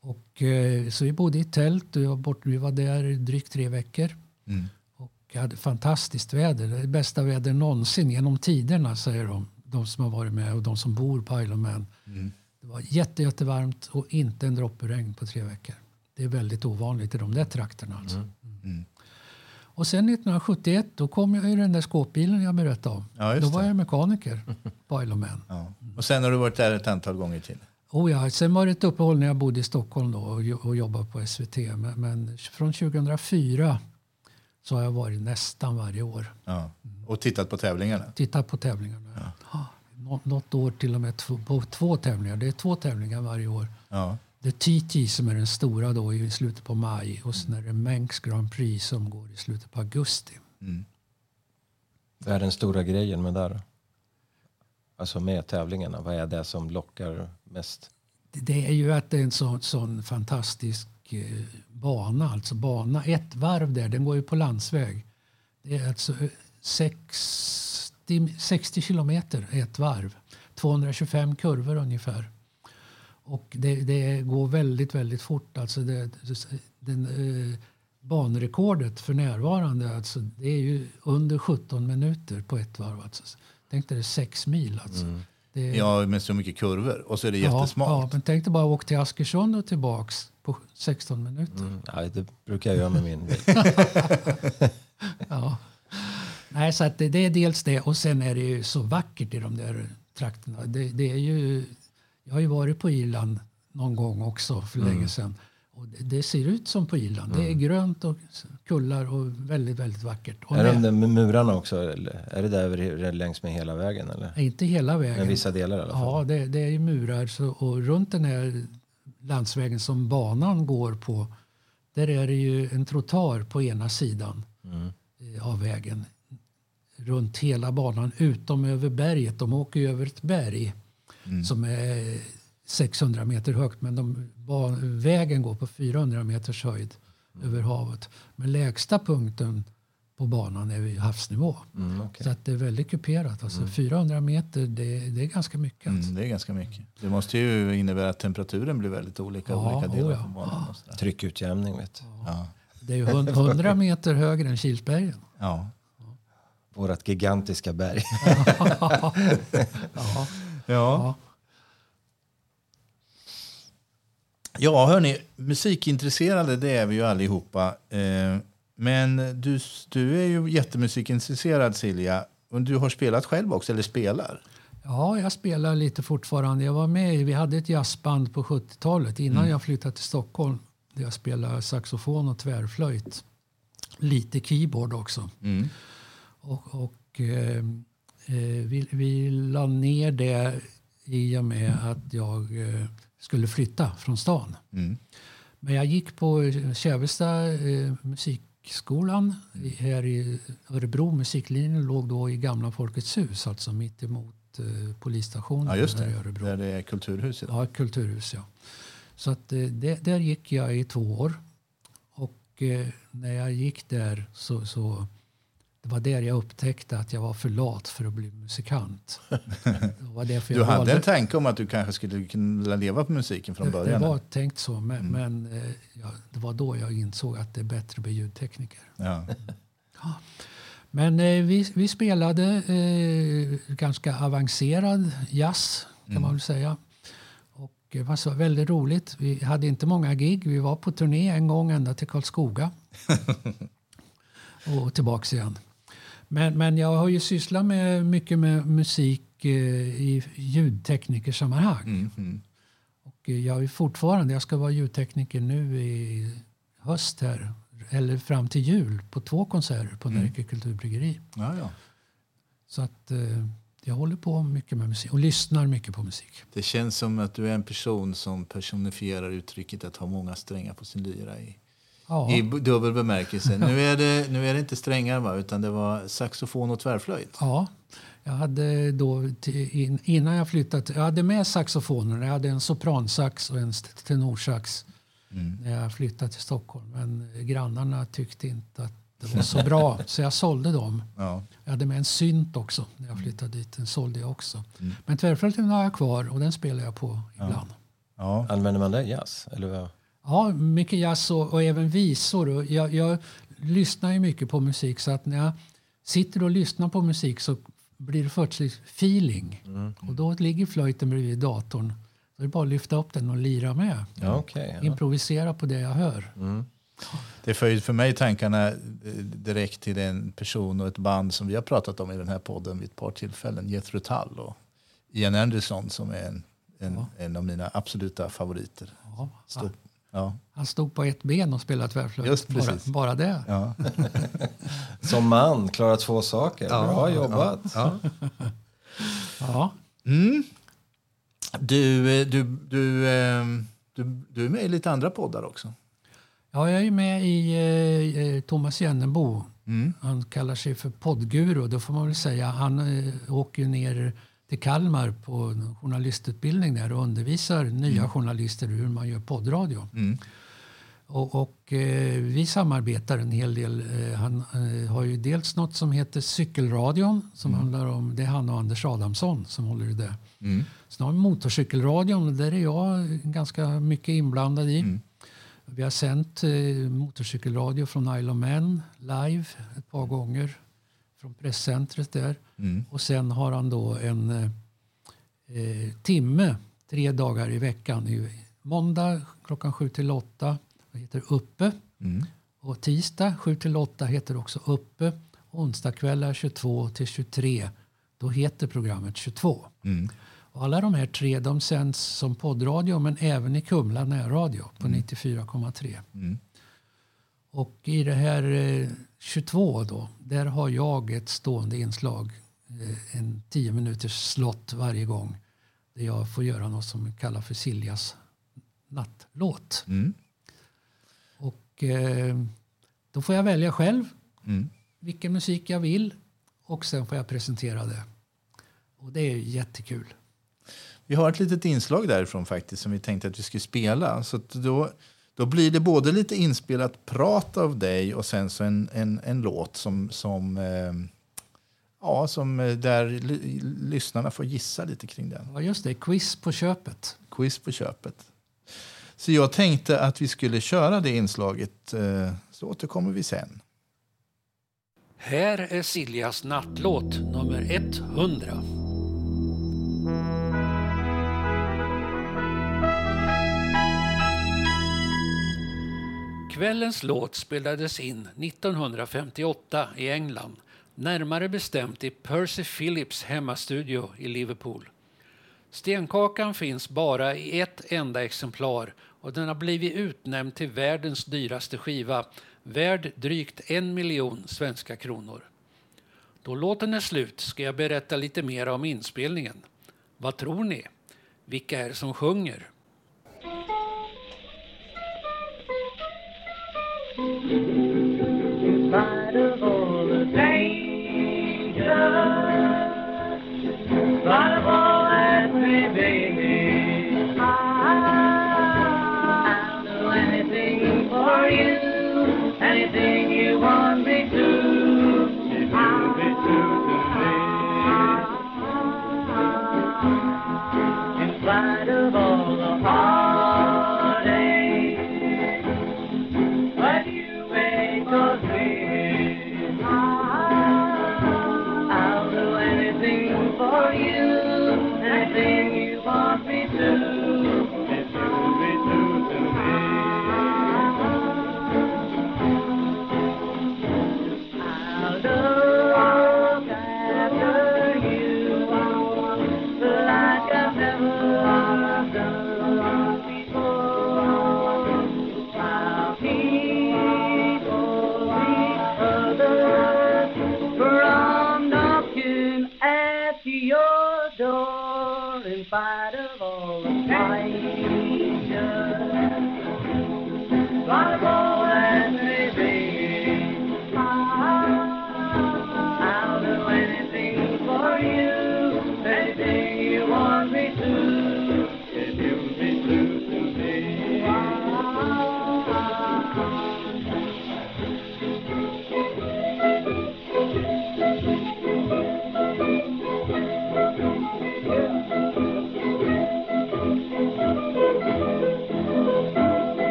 Och, eh, så vi bodde i tält och var, bort, vi var där drygt tre veckor. Mm. Och hade fantastiskt väder. Det bästa väder någonsin genom tiderna säger de. De som har varit med och de som bor på Isle of Man. Det var jätte, jättevarmt och inte en droppe regn på tre veckor. Det är väldigt ovanligt i de där trakterna. Alltså. Mm. Och sen 1971 då kom jag i den där skåpbilen jag berättade om. Ja, då var det. jag mekaniker på Isle of Man. Ja. Och sen har du varit där ett antal gånger till. Oh ja, sen var det ett uppehåll när jag bodde i Stockholm då och jobbade på SVT. Men, men från 2004 så har jag varit nästan varje år. Ja. Och tittat på tävlingarna? Tittat på tävlingarna. Ja. Nå- Något år till och med två, på två tävlingar. Det är två tävlingar varje år. Ja. Det är TT som är den stora då i slutet på maj och sen är det Manx Grand Prix som går i slutet på augusti. Vad är den stora grejen med då? Alltså med tävlingarna, vad är det som lockar mest? Det- är ju att det är en sån, sån fantastisk bana. Alltså bana, ett varv där, den går ju på landsväg. Det är alltså eh, 60, 60 kilometer ett varv. 225 kurvor ungefär. Och det, det går väldigt, väldigt fort. Alltså det, den, eh, banrekordet för närvarande alltså, det är ju under 17 minuter på ett varv. Alltså. Tänk dig det är sex mil. Alltså. Det är, ja, med så mycket kurvor. Och så är det Ja, jättesmalt. men tänk dig bara åka till Askersund och tillbaks på 16 minuter. Mm. Ja, det brukar jag göra med min bil. Ja. Nej, så det, det är dels det och sen är det ju så vackert i de där trakterna. Det, det är ju, jag har ju varit på Irland någon gång också för länge sedan. Och det, det ser ut som på Irland. Det är grönt och kullar och väldigt, väldigt vackert. Och Är de med- där murarna också? Är det där längs med hela vägen? Eller? Inte hela vägen. Men vissa delar i alla fall? Ja, det, det är ju murar så, och runt den här landsvägen som banan går på där är det ju en trottoar på ena sidan eh, av vägen. Runt hela banan utom över berget. De åker ju över ett berg som är 600 meter högt men de, vägen går på 400 meters höjd över havet. Men lägsta punkten på banan är vid havsnivå. Mm, okej. Så att det är väldigt kuperat. Alltså 400 meter, det, det är ganska mycket. Alltså. Mm, det är ganska mycket. Det måste ju innebära att temperaturen blir väldigt olika i Ja, olika delar oh ja. på banan. Och sådär. Tryckutjämning, vet du. Ja. Det är ju hund- 100 meter högre än Kilsbergen. Ja. Vårat gigantiska berg. Ja. Ja. Ja. Ja, hörni, musikintresserade det är vi ju allihopa. Eh, men du, du är ju jättemusikintresserad Silja. Och du har spelat själv också, eller spelar? ja, jag spelar lite fortfarande. Jag var med vi hade ett jazzband på 70-talet innan jag flyttade till Stockholm. Där jag spelade saxofon och tvärflöjt. Lite keyboard också. Mm. Och, och eh, eh, vi, vi la ner det i och med att jag eh, skulle flytta från stan. Mm. Men jag gick på Kävesta eh, musikskolan här i Örebro. Musiklinjen låg då i gamla Folkets hus, alltså mitt emot eh, polisstationen Ja, just här i det. Örebro. Där det är kulturhus idag. Ja, kulturhus, ja. Så att, eh, det, där gick jag i två år. Och eh, när jag gick där så, så det var där jag upptäckte att jag var för lat för att bli musikant. Du hade valde- en tanke om att du kanske skulle kunna leva på musiken från det, början? det var tänkt så, men, men eh, ja, det var då jag insåg att det är bättre att bli ljudtekniker. Ja. Men eh, vi, vi spelade eh, ganska avancerad jazz kan man väl säga. Och det var så väldigt roligt. Vi hade inte många gig. Vi var på turné en gång ända till Karlskoga. och tillbaks igen. Men, men jag har ju sysslat med mycket med musik eh, i ljudteknikersammanhang. Mm, mm. Och eh, jag är fortfarande, jag ska vara ljudtekniker nu i höst här. Eller fram till jul på två konserter på Närke kulturbryggeri. Ja, ja. Så att eh, jag håller på mycket med musik och lyssnar mycket på musik. Det känns som att du är en person som personifierar uttrycket att ha många strängar på sin lyra i, Ja, i dubbel bemärkelse. nu, är det, nu är det inte strängar, va? utan det var saxofon och tvärflöjt. ja. Jag hade då, innan jag flyttade, jag hade med saxofoner. Jag hade en sopransax och en tenorsax när jag flyttade till Stockholm. Men grannarna tyckte inte att det var så bra, så jag sålde dem. Ja. Jag hade med en synt också när jag flyttade dit. Den sålde jag också. Men tvärflöjten har jag kvar och den spelar jag på ibland. Ja. Använder man det i jazz? Eller? Ja, mycket jazz och, och även visor. Jag, jag lyssnar ju mycket på musik så att när jag sitter och lyssnar på musik så blir det plötsligt feeling. Och då ligger flöjten bredvid datorn. Då är det bara att lyfta upp den och lira med. Ja, okej. ja. Improvisera på det jag hör. Det för ju för mig tankarna eh, direkt till en person och ett band som vi har pratat om i den här podden vid ett par tillfällen. Jethro Tull och Ian Anderson som är en, en, en av mina absoluta favoriter. Ja, Ja. Han stod på ett ben och spelade tvärflöjt. Just Bara, precis. bara det. Ja. Som man, klarar två saker. Bra jobbat. Ja. Ja. Du, eh, du, du, eh, du, du är med i lite andra poddar också. Ja, jag är med i eh, eh, Thomas Jennebo. Mm. Han kallar sig för poddguru. Då får man väl säga. Han eh, åker ner till Kalmar på journalistutbildning där och undervisar nya journalister hur man gör poddradio. Mm. Och, och eh, vi samarbetar en hel del. Eh, han eh, har ju dels något som heter Cykelradion. Som handlar om, det är han och Anders Adamsson som håller i det. Mm. Sen har vi Motorcykelradion där är jag ganska mycket inblandad i. Vi har sänt eh, motorcykelradio från Isle of Man live ett par gånger från presscentret där. Mm. Och sen har han då en eh, eh, timme tre dagar i veckan. I, måndag klockan 7 till 8 det heter Uppe. Mm. Och tisdag 7 till 8 heter också Uppe. Onsdagskvällar 22 till 23 då heter programmet 22. Mm. Och alla de här tre de sänds som poddradio men även i Kumla närradio på 94,3. Och i det här eh, 22 då, där har jag ett stående inslag. Eh, en 10 minuters slott varje gång. Där jag får göra något som vi kallar för Siljas nattlåt. Mm. Och eh, då får jag välja själv Mm. vilken musik jag vill. Och sen får jag presentera det. Och det är jättekul. Vi har ett litet inslag därifrån faktiskt som vi tänkte att vi skulle spela. Så då, då blir det både lite inspelat prat av dig och sen så en, en, en låt som, som, eh, ja, som eh, där ly, lyssnarna får gissa lite kring den. Ja, just det. Quiz på köpet. Quiz på köpet. Så jag tänkte att vi skulle köra det inslaget eh, så återkommer vi sen. Här är Siljas nattlåt nummer 100. Kvällens låt spelades in 1958 i England. Närmare bestämt i Percy Phillips hemmastudio i Liverpool. Stenkakan finns bara i ett enda exemplar och den har blivit utnämnd till världens dyraste skiva, värd drygt en miljon svenska kronor. Då låten är slut ska jag berätta lite mer om inspelningen. Vad tror ni? Vilka är det som sjunger? Mm-hmm.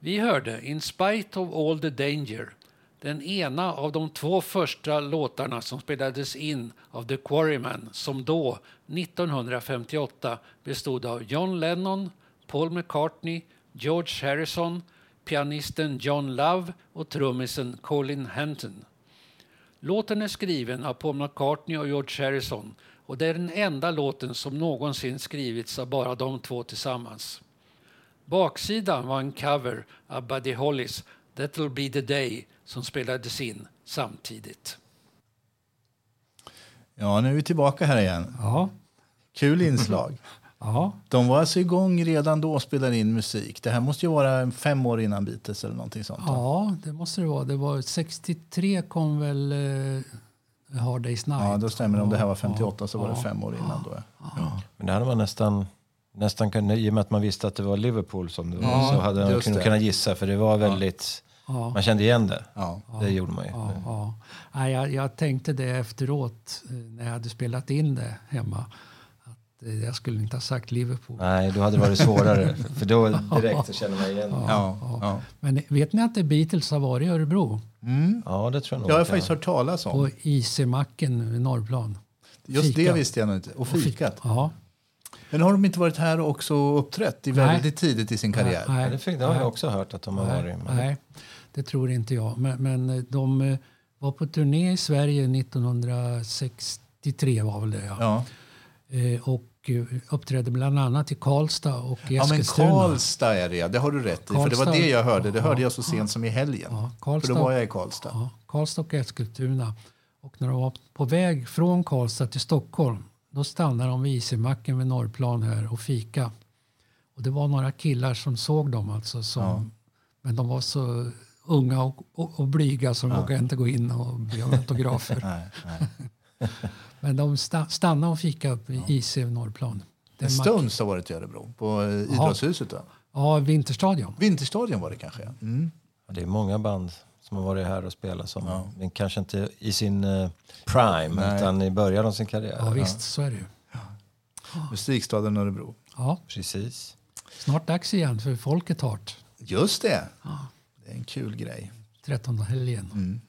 Vi hörde In spite of all the danger, den ena av de två första låtarna som spelades in av The Quarrymen som då, 1958, bestod av John Lennon, Paul McCartney, George Harrison, pianisten John Love och trummisen Colin Henton. Låten är skriven av Paul McCartney och George Harrison och det är den enda låten som någonsin skrivits av bara de två tillsammans. Baksidan var en cover av Buddy Hollys That'll be the day som spelades in samtidigt. Ja, nu är vi tillbaka här igen. Ja, Kul inslag. ja, De var alltså igång redan då och spelade in musik. Det här måste ju vara fem år innan Beatles eller någonting sånt. ja, det måste det vara. Det var 63 kom väl eh, Hard Day's Night. Ja, då stämmer det. Om det här var 58 Ja, så var det fem år innan då. ja. Men det hade man nästan, nästan kunde, i och med att man visste att det var Liverpool som det var, Ja, så hade man kunnat gissa för det var väldigt, Ja. man kände igen det. Ja. Det gjorde man ju. Ja, ja. Nej, jag, jag tänkte det efteråt eh, när jag hade spelat in det hemma. Att eh, jag skulle inte ha sagt Liverpool. Nej, då hade det varit svårare. för då direkt så känner man igen det. Ja, ja. Men vet ni att The Beatles har varit i Örebro? Mm. Ja, det tror jag nog. Jag har faktiskt hört talas om. På IC-macken vid Norrplan. Just det fika. visste jag nog inte. Och fikat. Ja. Men har de inte varit här och också uppträtt i Nej. väldigt tidigt i sin karriär? Nej, Ja, det, det har jag också hört att de har varit. Men nej, det tror inte jag. Men, men eh, de eh, var på turné i Sverige 1963 var väl det ja. Ja. Eh, Och uppträdde bland annat i Karlstad och i ja, men Eskilstuna. Karlstad är det ja. Det har du rätt i. För det var Karlstad. det jag hörde. Det hörde Ja, jag så sent som i helgen. Ja, För Karlstad, då var jag i Karlstad. ja, Karlstad och Eskilstuna. Och när de var på väg från Karlstad till Stockholm då stannade de vid IC-macken vid Norrplan här och fika. Och det var några killar som såg dem alltså. Som, Men de var så unga och, och, och blyga så de vågade inte gå in och be om autografer. Nej, nej. Men de sta, stannade och fika upp vid IC Norrplan. Mack- Stones har varit i Örebro, på idrottshuset. Då. Ja, Vinterstadion. Vinterstadion var det kanske. ja. Mm. Ja, det är många band som har varit här och spelat som men kanske inte i sin eh, prime Nej. utan i början av sin karriär. Ja, visst, så är det ju. Musikstaden Örebro. Ja, Precis. snart dags igen för Folket Hart. Just det. Det är en kul grej. 13 helgen. Mm.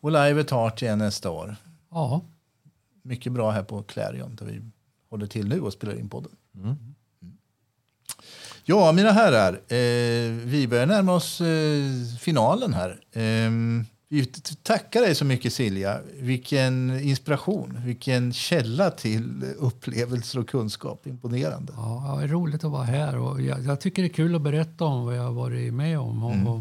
Och livet Heart igen nästa år. Ja, Mycket bra här på Clarion där vi håller till nu och spelar in podden. Mm. Ja, mina herrar. Eh, vi börjar närma oss eh, finalen här. Eh, vi tackar dig så mycket Silja. Vilken inspiration, vilken källa till upplevelser och kunskap. Imponerande. ja, det är roligt att vara här. Och jag, jag tycker det är kul att berätta om vad jag har varit med om. Och, och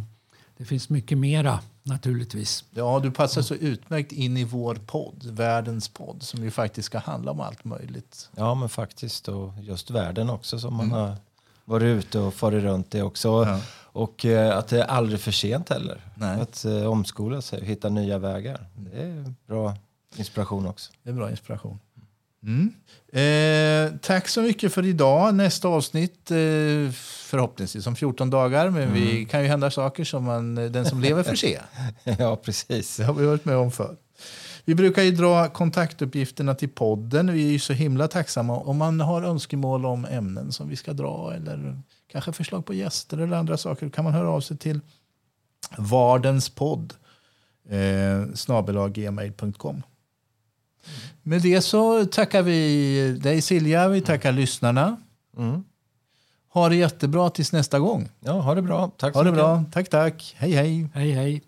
det finns mycket mera naturligtvis. Ja, du passar så utmärkt in i vår podd, världens podd, som ju faktiskt ska handla om allt möjligt. Ja, men faktiskt. Och just världen också som man har varit ute och farit runt i också. Ja. Och eh, att det är aldrig för sent heller. Nej. Att eh, omskola sig och hitta nya vägar. Det är bra inspiration också. Det är bra inspiration. Mm. Eh, tack så mycket för idag. Nästa avsnitt eh, förhoppningsvis om 14 dagar. Men vi kan ju hända saker som man, den som lever får se. ja, precis. Det har vi varit med om förr. Vi brukar ju dra kontaktuppgifterna till podden. Vi är ju så himla tacksamma om man har önskemål om ämnen som vi ska dra eller kanske förslag på gäster eller andra saker. Då kan man höra av sig till vardenspodd eh, snabelaggmail.com. Med det så tackar vi dig Silja, vi tackar lyssnarna. Mm. Ha det jättebra tills nästa gång. Ja, ha det bra. Tack så Ha det mycket. bra. Tack, tack. Hej, hej. Hej, hej.